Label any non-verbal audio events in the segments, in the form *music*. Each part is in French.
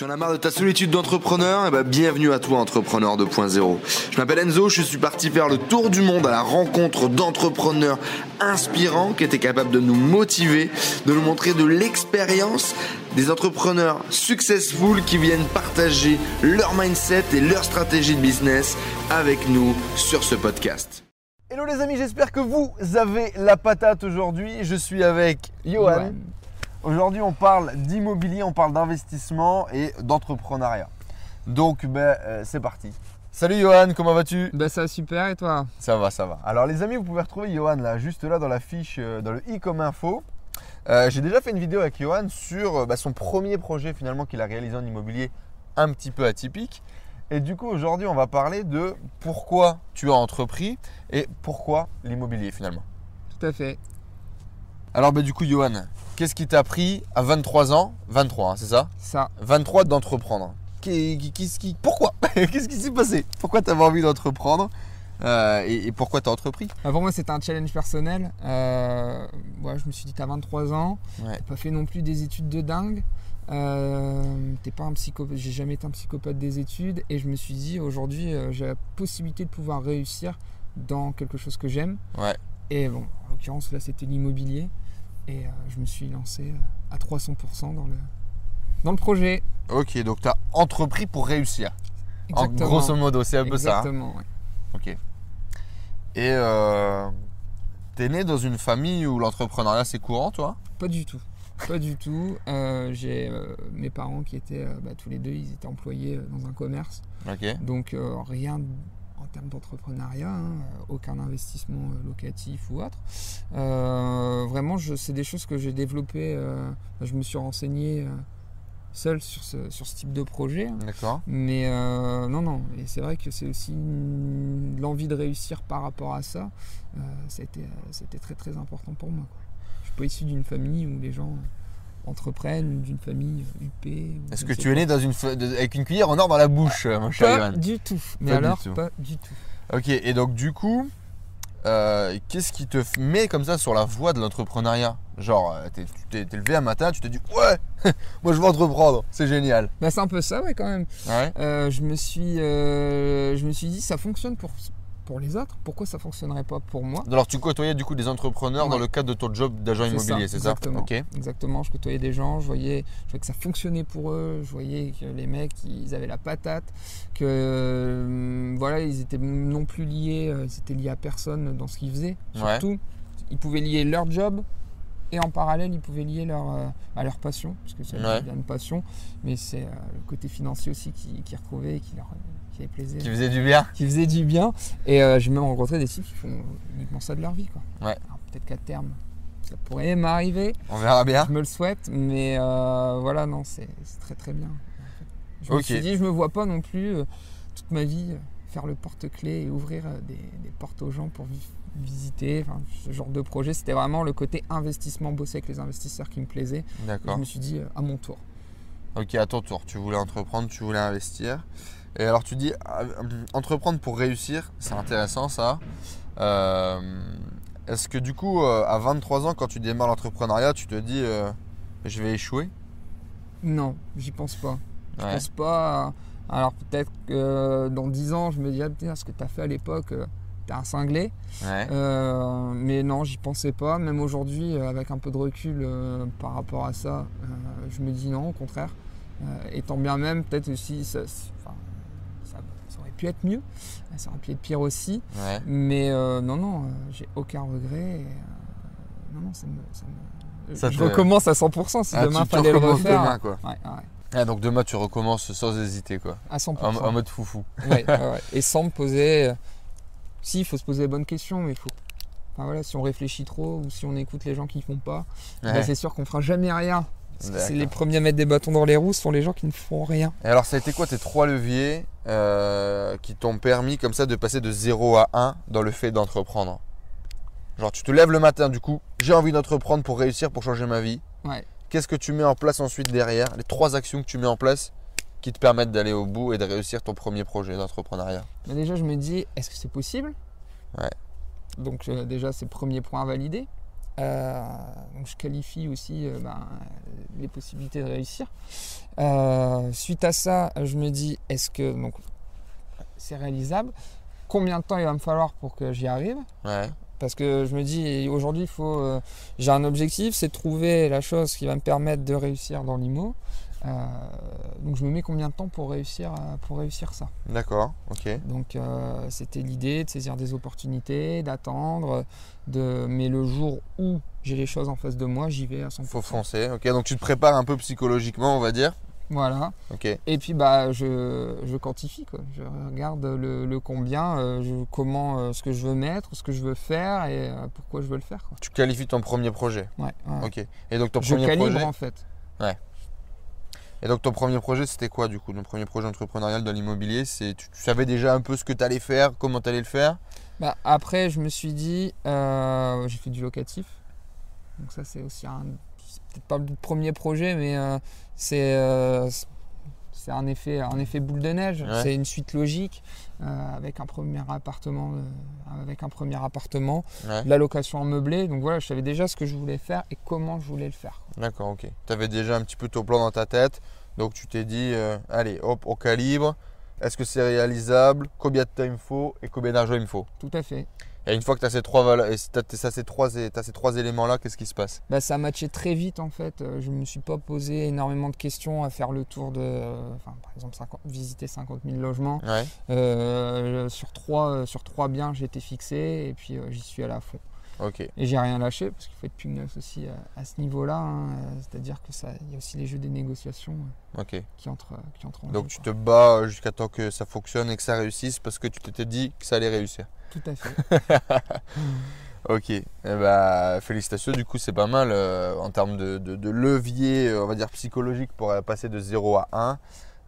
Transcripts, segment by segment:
Tu en as marre de ta solitude d'entrepreneur? Eh ben, bienvenue à toi, entrepreneur 2.0. Je m'appelle Enzo, je suis parti faire le tour du monde à la rencontre d'entrepreneurs inspirants qui étaient capables de nous motiver, de nous montrer de l'expérience, des entrepreneurs successful qui viennent partager leur mindset et leur stratégie de business avec nous sur ce podcast. Hello les amis, j'espère que vous avez la patate aujourd'hui. Je suis avec Johan. Ouais. Aujourd'hui, on parle d'immobilier, on parle d'investissement et d'entrepreneuriat. Donc, ben, euh, c'est parti. Salut Johan, comment vas-tu? Bah ça va super et toi? Ça va, ça va. Alors les amis, vous pouvez retrouver Johan là, juste là dans la fiche, euh, dans le i comme info. Euh, J'ai déjà fait une vidéo avec Johan sur bah, son premier projet finalement qu'il a réalisé en immobilier un petit peu atypique. Et du coup, aujourd'hui, on va parler de pourquoi tu as entrepris et pourquoi l'immobilier finalement. Tout à fait. Alors bah, du coup, Johan, qu'est-ce qui t'a pris à 23 ans? 23, hein, c'est ça? Ça. 23 d'entreprendre. Qu'est- qu'est-ce qui- Pourquoi? *laughs* Qu'est-ce qui s'est passé? Pourquoi tu avais envie d'entreprendre Euh, et, et pourquoi tu as entrepris? Bah, pour moi c'était un challenge personnel. Euh, ouais, je me suis dit t'as 23 ans, Ouais. t'as pas fait non plus des études de dingue. Euh, t'es pas un psychopathe, j'ai jamais été un psychopathe des études et je me suis dit aujourd'hui j'ai la possibilité de pouvoir réussir dans quelque chose que j'aime. Ouais. Et bon, en l'occurrence là c'était l'immobilier et euh, je me suis lancé euh, à 300% dans le dans le projet. Ok, donc tu as entrepris pour réussir. En grosso modo, c'est un peu ça. hein. Exactement. ouais. Ok. Et euh, t'es né dans une famille où l'entrepreneuriat c'est courant, toi? Pas du tout. Pas du tout. Euh, j'ai euh, mes parents qui étaient bah, tous les deux, ils étaient employés dans un commerce. Ok. Donc rien termes d'entrepreneuriat, hein, euh, aucun investissement euh, locatif ou autre. Euh, vraiment, je- c'est des choses que j'ai développées. euh, je me suis renseigné seul sur ce, sur ce type de projet. hein. D'accord. Mais euh, non, non. Et c'est vrai que c'est aussi l'envie de réussir par rapport à ça. C'était c'était très très important pour moi. quoi. Je suis pas issu d'une famille où les gens entreprennent, d'une famille UP. ou Est-ce que tu es né dans une avec une cuillère en or dans la bouche, euh, mon cher Pas du tout. Mais Pas du alors, tout. pas du tout. Ok, et donc du coup, euh, qu'est-ce qui te met comme ça sur la voie de l'entrepreneuriat? Genre, euh, t'es- tu t'es t'es levé un matin, tu t'es dit ouais, *laughs* moi je vais entreprendre, c'est génial. Bah, c'est un peu ça, ouais, quand même. Ouais. Euh, je, me suis, euh, je me suis dit, ça fonctionne pour, pour les autres. Pourquoi ça fonctionnerait pas pour moi Alors tu côtoyais du coup des entrepreneurs dans le cadre de ton job d'agent immobilier, c'est ça exactement. Exactement, je côtoyais des gens, je voyais, je voyais que ça fonctionnait pour eux, je voyais que les mecs, ils avaient la patate, que euh, voilà, ils étaient non plus liés, euh, ils étaient liés à personne dans ce qu'ils faisaient. Ouais. Surtout, ils pouvaient lier leur job et en parallèle, ils pouvaient lier leur, euh, à leur passion, parce que c'est Ouais. une passion, mais c'est euh, le côté financier aussi qui, qui retrouvait et qui leur qui plaisait, Qui faisait du bien qui faisait du bien. Et euh, j'ai même rencontré des types qui font uniquement ça de leur vie. Quoi. Ouais. Peut-être qu'à terme, ça pourrait m'arriver. On verra bien. Je me le souhaite, mais euh, voilà, non, c'est très très bien. Je me suis dit, je me vois pas non plus euh, toute ma vie faire le porte-clés et ouvrir des, des portes aux gens pour vi- visiter. Enfin, ce genre de projet, c'était vraiment le côté investissement, bosser avec les investisseurs qui me plaisait. Et je D'accord. me suis dit, à mon tour. Ok, à ton tour, tu voulais entreprendre, tu voulais investir. Et alors tu dis, ah, euh, entreprendre pour réussir, c'est intéressant ça. Euh, Est-ce que du coup, euh, à 23 ans, quand tu démarres l'entrepreneuriat, tu te dis, euh, je vais échouer? Non, j'y pense pas. Je Ouais. pense pas. à- Alors peut-être que dans 10 ans, je me dis, ah, putain, ce que tu as fait à l'époque, t'es un cinglé. Ouais. Euh, mais non, j'y pensais pas. Même aujourd'hui, avec un peu de recul par rapport à ça, je me dis non, au contraire. Euh, étant bien même, peut-être aussi, ça, pu être mieux. Ça aurait pu être pire aussi. Ouais. Mais euh, non, non, euh, j'ai aucun regret. et, euh, non, non, ça me. Ça me- Ça je te- recommence à 100% si Ah, demain fallait le refaire. demain, quoi. Ouais, ouais, Ah, donc demain, tu recommences sans hésiter, quoi. à 100%. En, en mode foufou. Ouais. Et sans me poser. Si, il faut se poser les bonnes questions, mais il faut. Enfin voilà, si on réfléchit trop ou si on écoute les gens qui font pas, bah, c'est sûr qu'on fera jamais rien. Parce que les premiers à mettre des bâtons dans les roues, ce sont les gens qui ne font rien. Et alors, ça a été quoi tes trois leviers euh, qui t'ont permis comme ça de passer de 0 à 1 dans le fait d'entreprendre? Genre, tu te lèves le matin, du coup, j'ai envie d'entreprendre pour réussir, pour changer ma vie. Ouais. Qu'est-ce que tu mets en place ensuite derrière? Les trois actions que tu mets en place qui te permettent d'aller au bout et de réussir ton premier projet d'entrepreneuriat? Mais déjà, je me dis, est-ce que c'est possible? Ouais. Donc, euh, déjà, c'est le premier point à valider. Euh, donc je qualifie aussi euh, ben, les possibilités de réussir. Euh, suite à ça, je me dis est-ce que donc c'est réalisable? Combien de temps il va me falloir pour que j'y arrive? Ouais. Parce que je me dis aujourd'hui, il faut, j'ai un objectif, c'est de trouver la chose qui va me permettre de réussir dans l'IMO. Euh, donc je me mets combien de temps pour réussir, pour réussir ça? D'accord, ok. donc euh, c'était l'idée de saisir des opportunités, d'attendre, de... mais le jour où j'ai les choses en face de moi, j'y vais à 100%. Faut foncer, ok. Donc tu te prépares un peu psychologiquement, on va dire. Voilà. Ok. Et puis bah je, je quantifie quoi. Je regarde le, le combien, euh, je- comment, euh, ce que je veux mettre, ce que je veux faire et euh, pourquoi je veux le faire. Quoi. Tu qualifies ton premier projet. Ouais, ouais. Ok. Et donc ton Je premier calibre projet. en fait. Et donc ton premier projet, c'était quoi du coup? Ton premier projet entrepreneurial dans l'immobilier, c'est tu, savais déjà un peu ce que tu allais faire, comment tu allais le faire? Bah, après, je me suis dit, euh, j'ai fait du locatif. Donc ça, c'est aussi un, peut-être pas le premier projet, mais euh, c'est euh, c'est un effet, un effet boule de neige. Ouais. C'est une suite logique euh, avec un premier appartement, euh, avec un premier appartement, Ouais. la location en meublé. Donc voilà, je savais déjà ce que je voulais faire et comment je voulais le faire. D'accord, ok. Tu avais déjà un petit peu ton plan dans ta tête, donc tu t'es dit, euh, allez, hop, au calibre, est-ce que c'est réalisable, combien de temps il me faut? Et combien d'argent il me faut? Tout à fait. Et une fois que tu as ces trois, et ces trois, t'as ces trois éléments-là, qu'est-ce qui se passe? Bah, ça a matché très vite en fait. Euh, Je ne me suis pas posé énormément de questions à faire le tour de, euh, enfin, par exemple, 50 visiter 50 000 logements. Ouais. Euh, sur, trois, euh, sur trois biens, été fixé et puis j'y suis allé à fond. Ok. Et j'ai rien lâché parce qu'il faut être pugnace aussi à ce niveau-là. hein. C'est-à-dire que ça, il y a aussi les jeux des négociations qui entrent, qui entrent en Donc jeu, tu quoi. te bats jusqu'à temps que ça fonctionne et que ça réussisse parce que tu t'étais dit que ça allait réussir. Tout à fait. *laughs* Ok, eh ben, félicitations, du coup c'est pas mal euh, en termes de, de- de levier, euh, on va dire psychologique pour euh, passer de 0 à 1.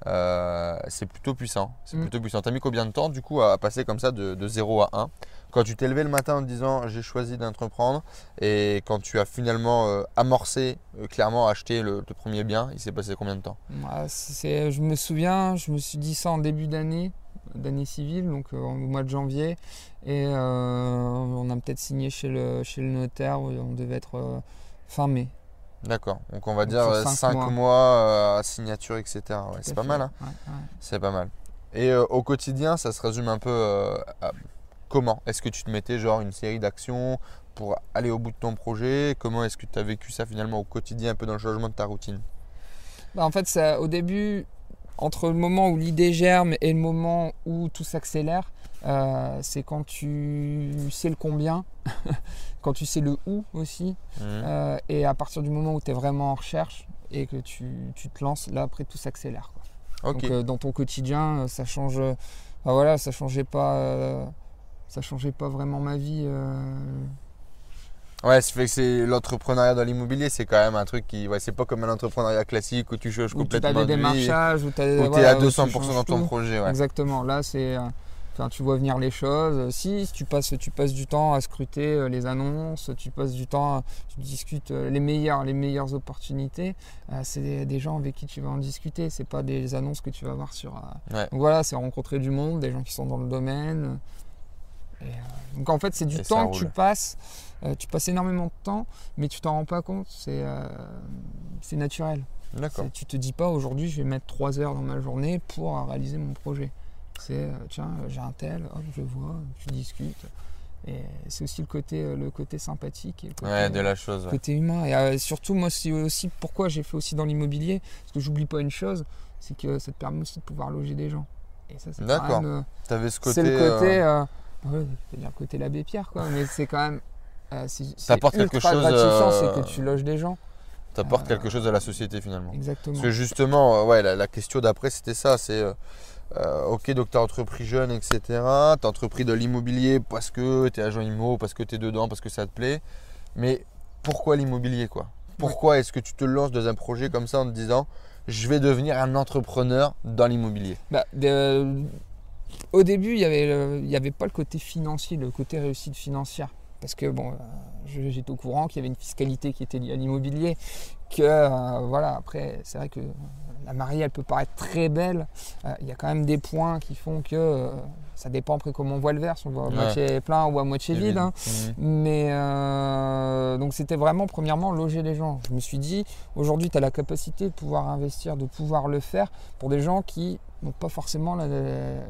euh, c'est plutôt puissant. C'est Mm. plutôt puissant. T'as mis combien de temps du coup à passer comme ça de, de 0 à 1 Quand tu t'es levé le matin en te disant j'ai choisi d'entreprendre et quand tu as finalement euh, amorcé, euh, clairement acheté le, le premier bien, il s'est passé combien de temps? C'est- je me souviens, je me suis dit ça en début d'année, d'année civile, donc euh, au mois de janvier. Et euh, on a peut-être signé chez le, chez le notaire, on devait être euh, fin mai. D'accord, donc on va Donc dire sur 5 cinq mois, mois. à signature, etc. Ouais, c'est pas mal. hein. Ouais, ouais. C'est pas mal. Et euh, au quotidien, ça se résume un peu euh, à comment? Est-ce que tu te mettais genre une série d'actions pour aller au bout de ton projet? Comment est-ce que tu as vécu ça finalement au quotidien, un peu dans le changement de ta routine? Bah, en fait, ça, au début, entre le moment où l'idée germe et le moment où tout s'accélère, euh, c'est quand tu sais le combien, *laughs* quand tu sais le où aussi, Mhm. euh, et à partir du moment où tu es vraiment en recherche et que tu, tu te lances, là après tout s'accélère. Donc euh, dans ton quotidien, ça change. enfin, voilà, ça changeait pas. ça changeait pas vraiment ma vie. Ouais, ça fait que c'est l'entrepreneuriat dans l'immobilier, c'est quand même un truc qui, ouais, c'est pas comme un entrepreneuriat classique où tu changes où tu complètement as des démarchages, où tu où tu es voilà, à où tu 200% changes dans ton tout. projet. Ouais. Exactement. Là, c'est. euh, Enfin, tu vois venir les choses. Si, tu passes, tu passes du temps à scruter euh, les annonces, tu passes du temps, tu discutes euh, les meilleures, les meilleures opportunités. c'est des, des gens avec qui tu vas en discuter. C'est pas des annonces que tu vas voir sur. Ouais. Donc voilà, c'est rencontrer du monde, des gens qui sont dans le domaine. Et, donc en fait, c'est du Et temps que tu passes. Euh, tu passes énormément de temps, mais tu t'en rends pas compte. C'est euh, naturel. D'accord. Tu te dis pas aujourd'hui je vais mettre 3 heures dans ma journée pour réaliser mon projet. C'est euh, tiens, j'ai un tel, hop, je vois, tu discutes. Et c'est aussi le côté, le côté sympathique et le côté, Ouais, de la chose. ouais. côté humain. Et euh, surtout, moi, c'est aussi pourquoi j'ai fait aussi dans l'immobilier. Parce que j'oublie pas une chose, c'est que ça te permet aussi de pouvoir loger des gens. Et ça, c'est D'accord. T'avais ce côté. c'est le côté, euh, euh, ouais, côté l'abbé Pierre, quoi. mais c'est quand même. Euh, c'est T'apportes quelque chose, gratifiant, euh, c'est que tu loges des gens. T'apportes euh, quelque chose à la société finalement. Exactement. Parce que justement, euh, ouais, la, la question d'après, c'était ça. C'est ok, donc tu as entrepris jeune, etc. Tu as entrepris de l'immobilier parce que tu es agent immo, parce que tu es dedans, parce que ça te plaît. Mais pourquoi l'immobilier quoi? Pourquoi est-ce que tu te lances dans un projet comme ça en te disant je vais devenir un entrepreneur dans l'immobilier? Bah, au début, il n'y avait, avait pas le côté financier, le côté réussite financière. Parce que bon, euh, j'étais au courant qu'il y avait une fiscalité qui était liée à l'immobilier. Que euh, voilà, après, c'est vrai que la mariée, elle peut paraître très belle. Euh, Il y a quand même des points qui font que euh, ça dépend après comment on voit le verre, si on voit à Ouais. moitié plein ou à moitié vide. hein. Mhm. Mais donc c'était vraiment premièrement loger les gens. Je me suis dit, aujourd'hui tu as la capacité de pouvoir investir, de pouvoir le faire pour des gens qui n'ont pas forcément la- la-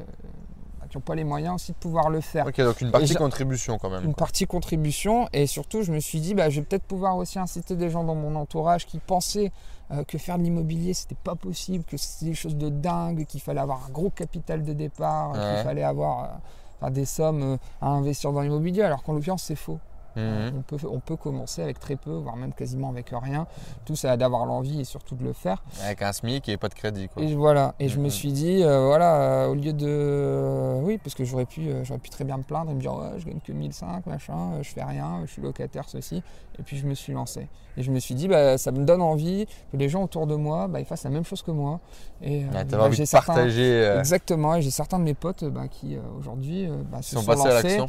qui n'ont pas les moyens aussi de pouvoir le faire. Ok, donc une partie contribution quand même. Une partie contribution et surtout je me suis dit bah, je vais peut-être pouvoir aussi inciter des gens dans mon entourage qui pensaient euh, que faire de l'immobilier c'était pas possible, que c'était des choses de dingue, qu'il fallait avoir un gros capital de départ, Ouais. qu'il fallait avoir euh, des sommes euh, à investir dans l'immobilier alors qu'en l'occurrence c'est faux. Mhm. On, peut, on peut commencer avec très peu, voire même quasiment avec rien. Tout ça d'avoir l'envie et surtout de le faire. Avec un SMIC et pas de crédit. Quoi. Et voilà. Et je me Mhm. suis dit, euh, voilà, euh, au lieu de. euh, oui, parce que j'aurais pu, j'aurais pu très bien me plaindre et me dire, ouais, je gagne que 1005, machin, je fais rien, je suis locataire, ceci. Et puis je me suis lancé. Et je me suis dit, bah, ça me donne envie que les gens autour de moi bah, ils fassent la même chose que moi. Et bah, j'ai certains- partager. Exactement, et j'ai certains de mes potes bah, qui aujourd'hui bah, se sont sont, passés à lancés l'action.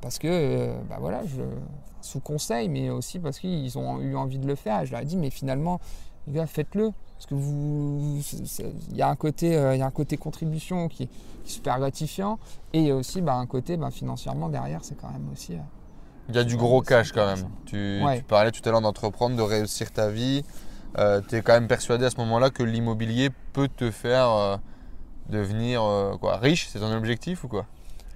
parce que bah, voilà, je, sous conseil, mais aussi parce qu'ils ont eu envie de le faire. Et je leur ai dit, mais finalement, les gars, faites-le. Parce que vous, il y a un côté, euh, y a un côté contribution qui, qui est super gratifiant, et il y a aussi bah, un côté bah, financièrement derrière, c'est quand même aussi. euh, Il y a du gros cash quand même. Tu, Ouais. tu parlais tout à l'heure d'entreprendre, de réussir ta vie. tu es quand même persuadé à ce moment-là que l'immobilier peut te faire euh, devenir euh, quoi, riche C'est ton objectif ou quoi?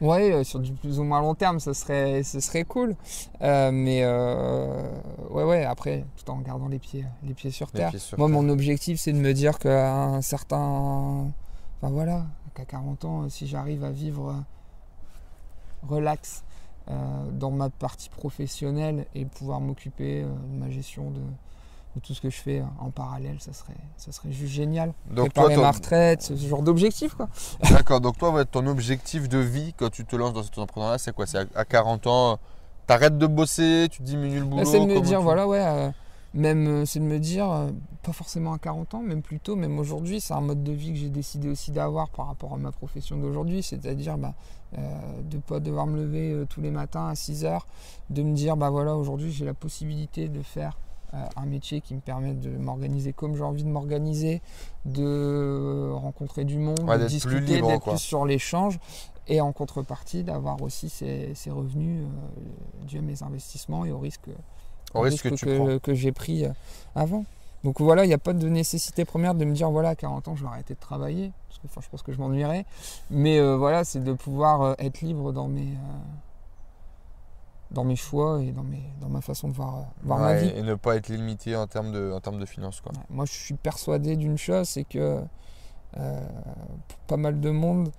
Ouais, euh, sur du plus ou moins long terme, ce serait, ce serait cool. Euh, mais euh, ouais, ouais, après, tout en gardant les pieds, les pieds sur Les terre. pieds sur Moi, terre. mon objectif, c'est de me dire qu'à un certain. Enfin voilà, qu'à 40 ans, si j'arrive à vivre relax euh, dans ma partie professionnelle et pouvoir m'occuper euh, de ma gestion de, de tout ce que je fais en parallèle, ça serait, ça serait juste génial. Donc toi, Préparer ton- ma retraite, ce genre d'objectif, quoi. D'accord, donc toi, ton objectif de vie quand tu te lances dans cet entrepreneur-là, c'est quoi? C'est à, à 40 ans, t'arrêtes de bosser, tu diminues le boulot Bah, c'est de me dire, tu- voilà, ouais, euh, même, euh, c'est de me dire, euh, pas forcément à 40 ans, même plutôt, même aujourd'hui, c'est un mode de vie que j'ai décidé aussi d'avoir par rapport à ma profession d'aujourd'hui, c'est-à-dire bah, euh, de ne pas devoir me lever tous les matins à 6 heures, de me dire, bah voilà, aujourd'hui, j'ai la possibilité de faire un métier qui me permet de m'organiser comme j'ai envie de m'organiser, de rencontrer du monde, Ouais, de discuter, d'être plus sur l'échange. Et en contrepartie, d'avoir aussi ces, ces revenus euh, dus à mes investissements et au risque, Au risque que j'ai pris euh, avant. Donc voilà, il n'y a pas de nécessité première de me dire voilà, à 40 ans, je vais arrêter de travailler. Parce que enfin, je pense que je m'ennuierais. Mais euh, voilà, c'est de pouvoir euh, être libre dans mes, euh, dans mes choix et dans, mes, dans ma façon de voir, euh, voir ma vie. Et ne pas être limité en termes de, en termes de finances. Quoi. Ouais, Moi, je suis persuadé d'une chose, c'est que euh, pour pas mal de monde,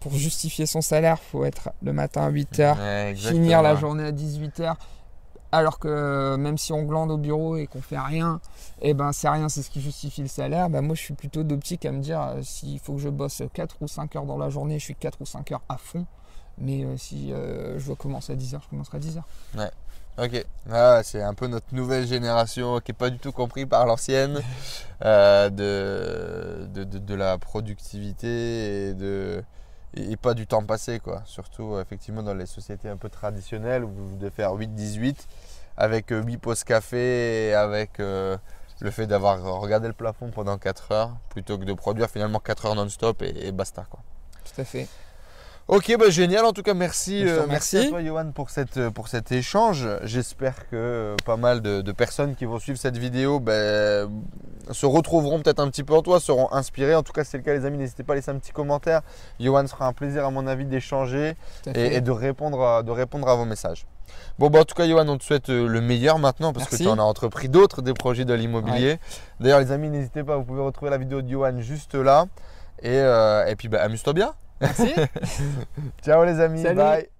pour justifier son salaire, il faut être le matin à 8 heures, Ouais, finir la journée à 18h. Alors que même si on glande au bureau et qu'on fait rien, et ben c'est rien, c'est ce qui justifie le salaire. Ben moi je suis plutôt d'optique à me dire euh, s'il faut que je bosse 4 ou 5 heures dans la journée, je suis 4 ou 5 heures à fond. Mais euh, si euh, je dois commencer à 10h, je commencerai à 10h. Ok, Ah, c'est un peu notre nouvelle génération qui n'est pas du tout compris par l'ancienne *laughs* euh, de, de, de- de la productivité et, de, et, et pas du temps passé. Quoi. Surtout effectivement dans les sociétés un peu traditionnelles où vous devez faire 8-18 avec 8 pauses café et avec le fait d'avoir regardé le plafond pendant 4 heures plutôt que de produire finalement 4 heures non-stop et, et basta. Quoi. Tout à fait. Ok, bah génial. En tout cas, merci, euh, merci à toi, Johan, pour, cette, pour cet échange. J'espère que euh, pas mal de, de personnes qui vont suivre cette vidéo ben, se retrouveront peut-être un petit peu en toi, seront inspirées. En tout cas, si c'est le cas, les amis, n'hésitez pas à laisser un petit commentaire. Johan sera un plaisir, à mon avis, d'échanger et, de, répondre à, de répondre à vos messages. Bon, bah, en tout cas, Johan, on te souhaite euh, le meilleur maintenant parce que tu en as entrepris d'autres, des projets de l'immobilier. D'ailleurs, les amis, n'hésitez pas, vous pouvez retrouver la vidéo de Johan juste là. Et, euh, et puis, bah, amuse-toi bien. Merci. *laughs* Ciao, les amis. Salut. Bye.